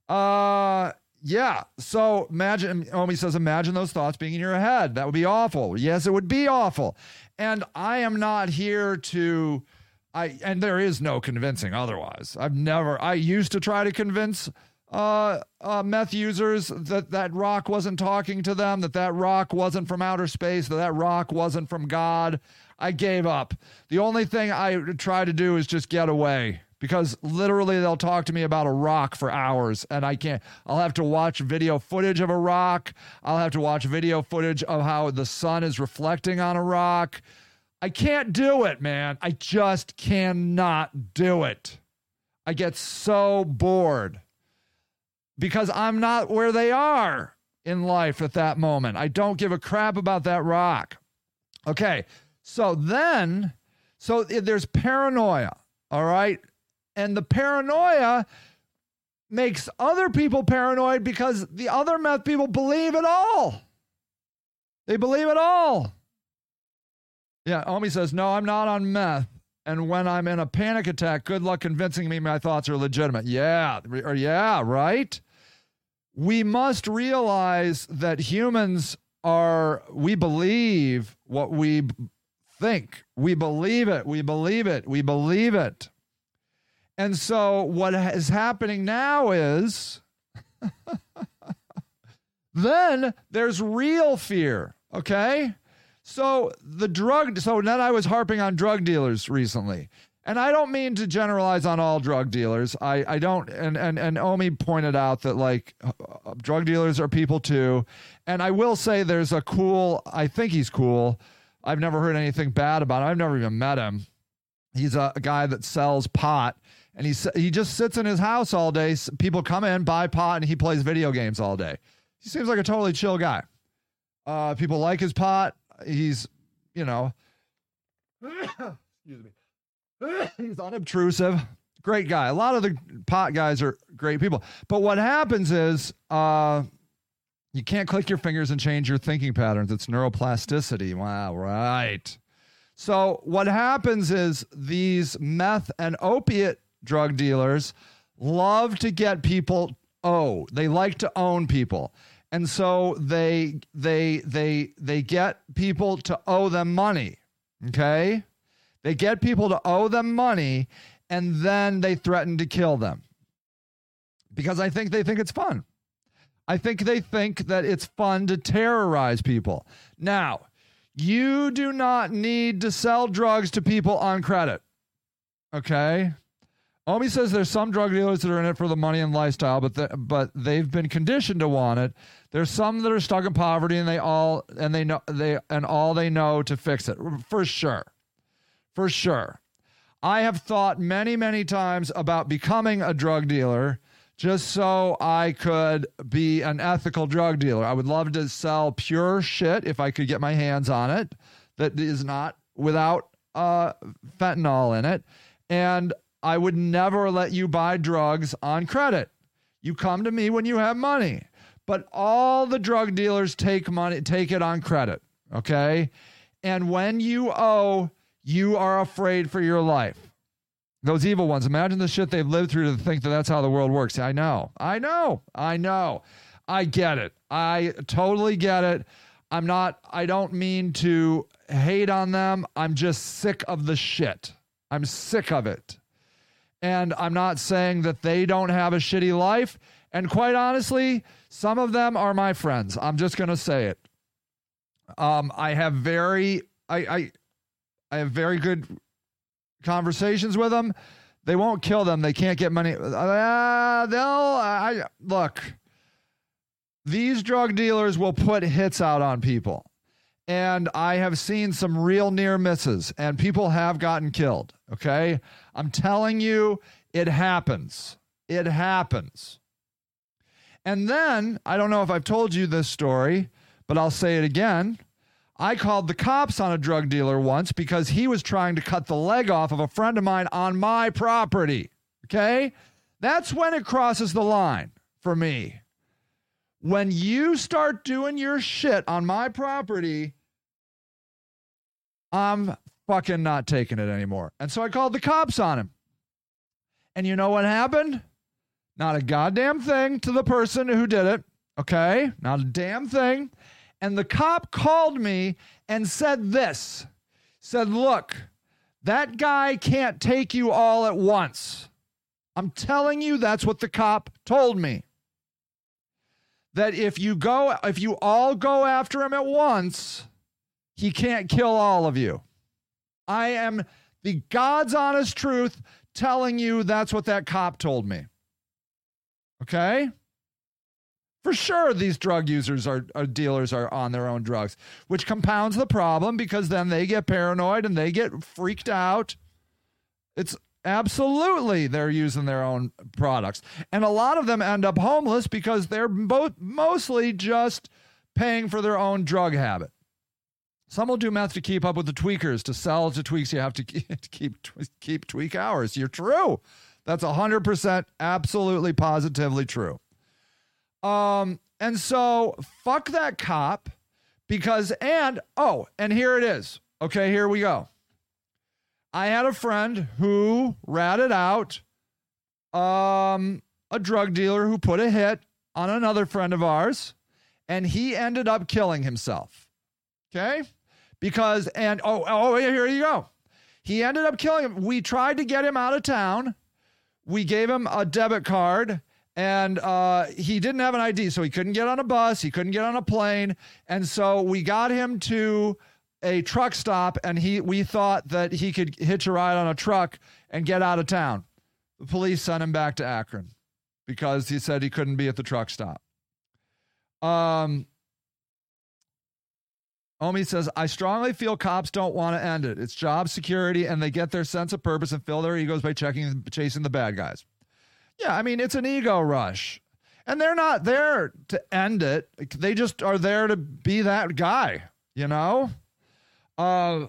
Uh, yeah. So imagine, Omi says, imagine those thoughts being in your head. That would be awful. Yes, it would be awful. And I am not here to, I, and there is no convincing otherwise. I've never, I used to try to convince uh, uh, meth users that that rock wasn't talking to them, that that rock wasn't from outer space, that that rock wasn't from God. I gave up. The only thing I try to do is just get away because literally they'll talk to me about a rock for hours and I can't. I'll have to watch video footage of a rock. I'll have to watch video footage of how the sun is reflecting on a rock. I can't do it, man. I just cannot do it. I get so bored because I'm not where they are in life at that moment. I don't give a crap about that rock. Okay. So then, so there's paranoia, all right? And the paranoia makes other people paranoid because the other meth people believe it all. They believe it all. Yeah, Omi says, No, I'm not on meth. And when I'm in a panic attack, good luck convincing me my thoughts are legitimate. Yeah, or yeah, right? We must realize that humans are, we believe what we think. We believe it. We believe it. We believe it. And so what is happening now is [laughs] then there's real fear. Okay. So the drug, so then I was harping on drug dealers recently. And I don't mean to generalize on all drug dealers. I, I don't, and, and, and Omi pointed out that like uh, drug dealers are people too. And I will say there's a cool, I think he's cool. I've never heard anything bad about him. I've never even met him. He's a, a guy that sells pot and he he just sits in his house all day. People come in, buy pot, and he plays video games all day. He seems like a totally chill guy. Uh, people like his pot. He's, you know, excuse me, [coughs] he's unobtrusive. Great guy. A lot of the pot guys are great people. But what happens is, uh, you can't click your fingers and change your thinking patterns. It's neuroplasticity. Wow, right. So what happens is these meth and opiate drug dealers love to get people oh they like to own people and so they they they they get people to owe them money okay they get people to owe them money and then they threaten to kill them because i think they think it's fun i think they think that it's fun to terrorize people now you do not need to sell drugs to people on credit okay Omi says there's some drug dealers that are in it for the money and lifestyle, but the, but they've been conditioned to want it. There's some that are stuck in poverty and they all and they know they and all they know to fix it for sure, for sure. I have thought many many times about becoming a drug dealer just so I could be an ethical drug dealer. I would love to sell pure shit if I could get my hands on it that is not without uh, fentanyl in it. And I would never let you buy drugs on credit. You come to me when you have money. But all the drug dealers take money, take it on credit. Okay. And when you owe, you are afraid for your life. Those evil ones, imagine the shit they've lived through to think that that's how the world works. I know. I know. I know. I get it. I totally get it. I'm not, I don't mean to hate on them. I'm just sick of the shit. I'm sick of it. And I'm not saying that they don't have a shitty life. And quite honestly, some of them are my friends. I'm just going to say it. Um, I have very, I, I, I have very good conversations with them. They won't kill them. They can't get money. Uh, they'll, I, look, these drug dealers will put hits out on people. And I have seen some real near misses, and people have gotten killed. Okay. I'm telling you, it happens. It happens. And then, I don't know if I've told you this story, but I'll say it again. I called the cops on a drug dealer once because he was trying to cut the leg off of a friend of mine on my property. Okay? That's when it crosses the line for me. when you start doing your shit on my property, I'm fucking not taking it anymore. And so I called the cops on him. And you know what happened? Not a goddamn thing to the person who did it. Okay? Not a damn thing. And the cop called me and said this said, Look, that guy can't take you all at once. I'm telling you, that's what the cop told me. That if you go, if you all go after him at once, he can't kill all of you. I am the God's honest truth telling you that's what that cop told me. Okay? For sure, these drug users are, are, dealers are on their own drugs, which compounds the problem because then they get paranoid and they get freaked out. It's absolutely they're using their own products, and a lot of them end up homeless because they're both mostly just paying for their own drug habit. Some will do meth to keep up with the tweakers. To sell to tweaks, you have to [laughs] keep keep tweak hours. You're true. That's 100% absolutely positively true. Um, and so fuck that cop because, and, oh, and here it is. Okay, here we go. I had a friend who ratted out um, a drug dealer who put a hit on another friend of ours, and he ended up killing himself. Okay? Because, and, oh, oh, here you go. He ended up killing him. We tried to get him out of town. We gave him a debit card and uh, he didn't have an ID, so he couldn't get on a bus, he couldn't get on a plane, and so we got him to a truck stop, and he we thought that he could hitch a ride on a truck and get out of town. The police sent him back to Akron because he said he couldn't be at the truck stop. Um, Omi says, I strongly feel cops don't want to end it. It's job security, and they get their sense of purpose and fill their egos by checking, chasing the bad guys. Yeah, I mean, it's an ego rush. And they're not there to end it. They just are there to be that guy, you know? Uh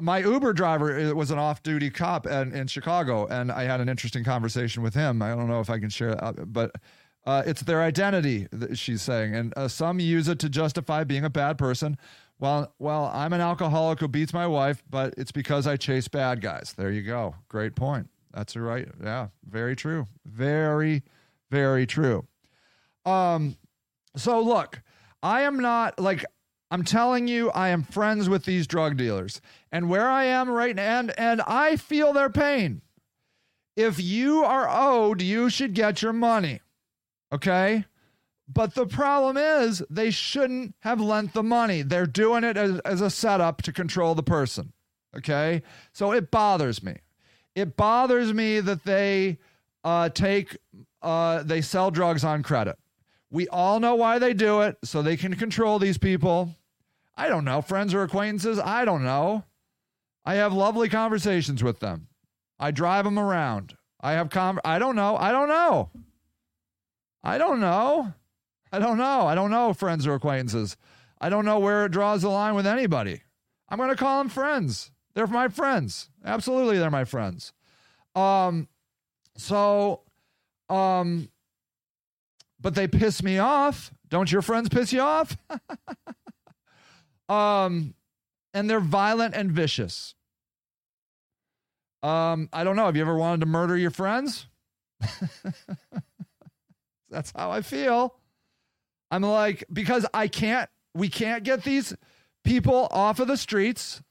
my Uber driver was an off-duty cop in, in Chicago, and I had an interesting conversation with him. I don't know if I can share, but uh, it's their identity. that She's saying, and uh, some use it to justify being a bad person. Well, well, I'm an alcoholic who beats my wife, but it's because I chase bad guys. There you go. Great point. That's right. Yeah, very true. Very, very true. Um, so look, I am not like I'm telling you, I am friends with these drug dealers. And where I am right now, and, and I feel their pain. If you are owed, you should get your money. Okay? But the problem is, they shouldn't have lent the money. They're doing it as, as a setup to control the person. Okay? So it bothers me it bothers me that they uh, take uh, they sell drugs on credit. We all know why they do it, so they can control these people. I don't know, friends or acquaintances. I don't know. I have lovely conversations with them. I drive them around. I have con. I don't know. I don't know. I don't know. I don't know. I don't know friends or acquaintances. I don't know where it draws the line with anybody. I'm going to call them friends. They're my friends. Absolutely, they're my friends. Um, so, um, but they piss me off. Don't your friends piss you off? [laughs] um, and they're violent and vicious. Um, I don't know. Have you ever wanted to murder your friends? [laughs] That's how I feel. I'm like, because I can't, we can't get these people off of the streets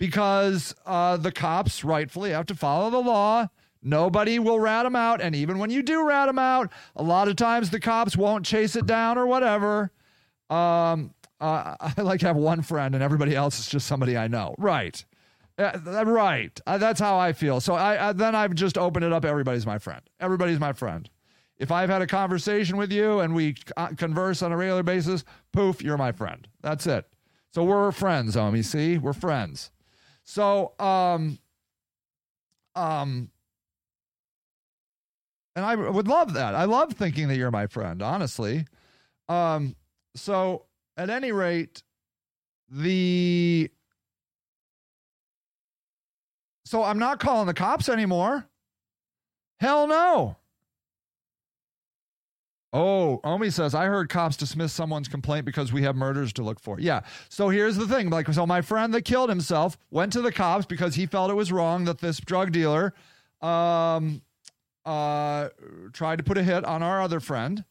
because uh, the cops rightfully have to follow the law. Nobody will rat them out. And even when you do rat them out, a lot of times the cops won't chase it down or whatever. Um, uh, [laughs] I like to have one friend and everybody else is just somebody I know. Right. Uh, right. Uh, that's how I feel. So I, then I've just opened it up. Everybody's my friend. Everybody's my friend. If I've had a conversation with you and we converse on a regular basis, poof, you're my friend. That's it. So we're friends, homie. See, we're friends. So, um, um, and I would love that. I love thinking that you're my friend, honestly. Um, so at any rate, the so I'm not calling the cops anymore. Hell no. Oh, Omi says, I heard cops dismiss someone's complaint because we have murders to look for. Yeah. So here's the thing. Like, so my friend that killed himself went to the cops because he felt it was wrong that this drug dealer um, uh, tried to put a hit on our other friend.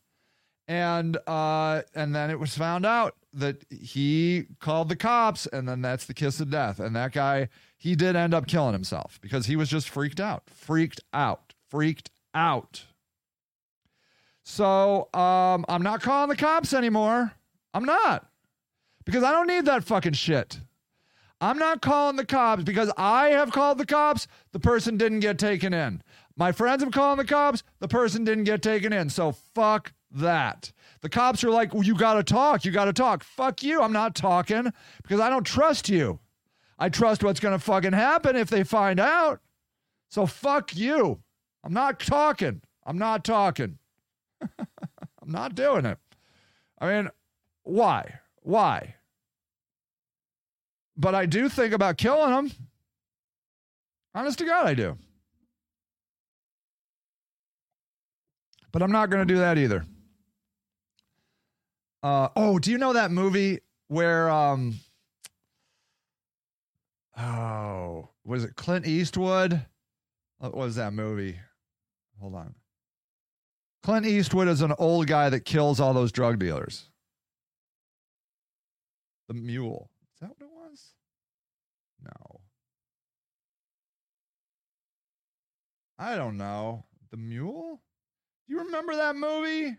And uh, and then it was found out that he called the cops, and then that's the kiss of death. And that guy, he did end up killing himself because he was just freaked out, freaked out, freaked out. So um, I'm not calling the cops anymore. I'm not because I don't need that fucking shit. I'm not calling the cops because I have called the cops. The person didn't get taken in. My friends have called the cops. The person didn't get taken in. So fuck that. The cops are like, well, you got to talk. You got to talk. Fuck you. I'm not talking because I don't trust you. I trust what's going to fucking happen if they find out. So fuck you. I'm not talking. I'm not talking. [laughs] I'm not doing it. I mean, why? Why? But I do think about killing them. Honest to God, I do. But I'm not going to do that either. Uh, oh, do you know that movie where um oh was it Clint Eastwood? What was that movie? Hold on. Clint Eastwood is an old guy that kills all those drug dealers. The Mule. Is that what it was? No. I don't know. The Mule? Do you remember that movie?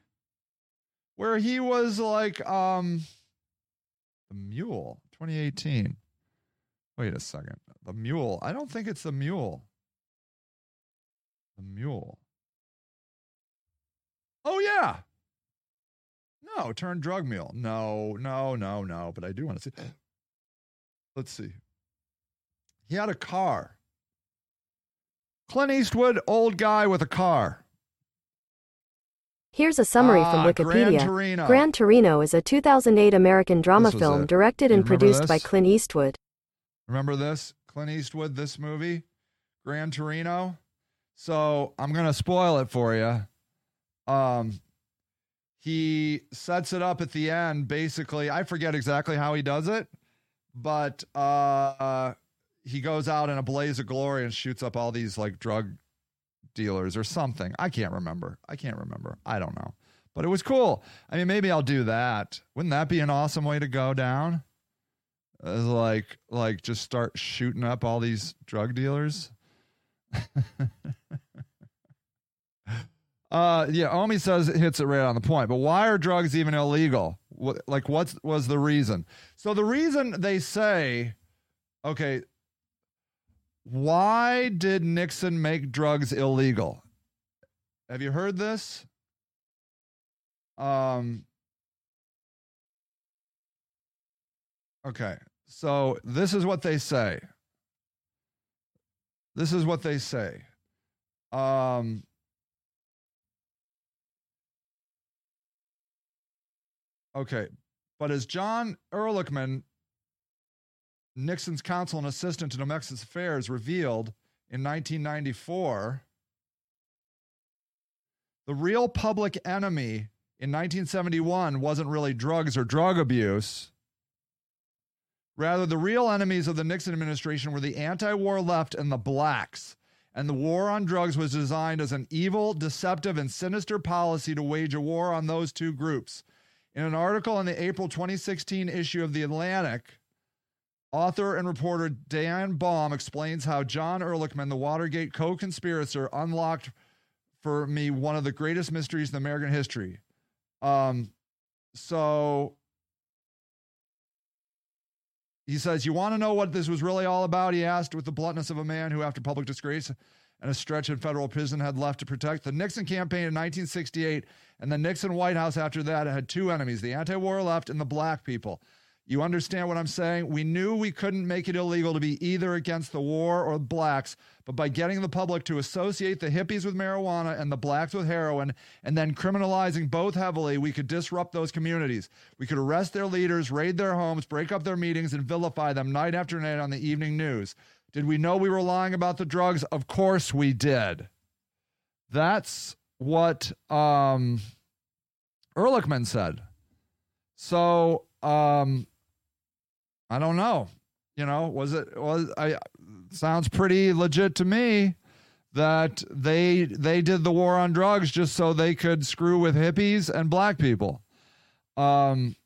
Where he was like um The Mule, 2018. Wait a second. The Mule. I don't think it's the Mule. The Mule. Oh yeah. No, turn drug mule. No, no, no, no. But I do want to see. [clears throat] Let's see. He had a car. Clint Eastwood, old guy with a car. Here's a summary Ah, from Gran Wikipedia. Torino. Gran Torino is a 2008 American drama film it. directed and produced by? Clint Eastwood. Remember this? Clint Eastwood, this movie, Gran Torino. So I'm gonna spoil it for you. Um, he sets it up at the end. Basically, I forget exactly how he does it, but uh, he goes out in a blaze of glory and shoots up all these like drug dealers or something. I can't remember. I can't remember. I don't know. But it was cool. I mean, maybe I'll do that. Wouldn't that be an awesome way to go down? Like like just start shooting up all these drug dealers. [laughs] uh yeah, Omi says it hits it right on the point. But why are drugs even illegal? What, like what was the reason? So the reason they say okay, why did Nixon make drugs illegal? Have you heard this? Um Okay. So this is what they say. This is what they say. Um Okay. But as John Ehrlichman, Nixon's counsel and assistant to domestic affairs, revealed in 1994, the real public enemy in 1971 wasn't really drugs or drug abuse. Rather, the real enemies of the Nixon administration were the anti war left and the blacks. And the war on drugs was designed as an evil, deceptive, and sinister policy to wage a war on those two groups. In an article in the April 2016 issue of The Atlantic, author and reporter Dan Baum explains how John Ehrlichman, the Watergate co conspirator, unlocked for me one of the greatest mysteries in American history. Um, so he says, You want to know what this was really all about? He asked with the bluntness of a man who, after public disgrace and a stretch in federal prison, had left to protect the Nixon campaign in 1968 and the Nixon White House after that had two enemies the anti war left and the black people. You understand what I'm saying? We knew we couldn't make it illegal to be either against the war or blacks, but by getting the public to associate the hippies with marijuana and the blacks with heroin and then criminalizing both heavily, we could disrupt those communities. We could arrest their leaders, raid their homes, break up their meetings, and vilify them night after night on the evening news. Did we know we were lying about the drugs? Of course we did. That's what um Ehrlichman said. So um, I don't know. You know, was it was I sounds pretty legit to me that they they did the war on drugs just so they could screw with hippies and black people. Um,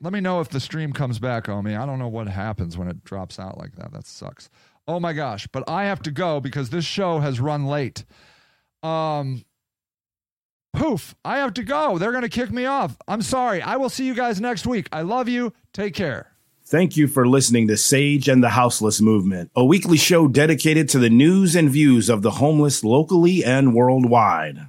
let me know if the stream comes back on me. I don't know what happens when it drops out like that. That sucks. Oh my gosh, but I have to go because this show has run late. Um poof, I have to go. They're going to kick me off. I'm sorry. I will see you guys next week. I love you. Take care. Thank you for listening to Sage and the Houseless Movement, a weekly show dedicated to the news and views of the homeless locally and worldwide.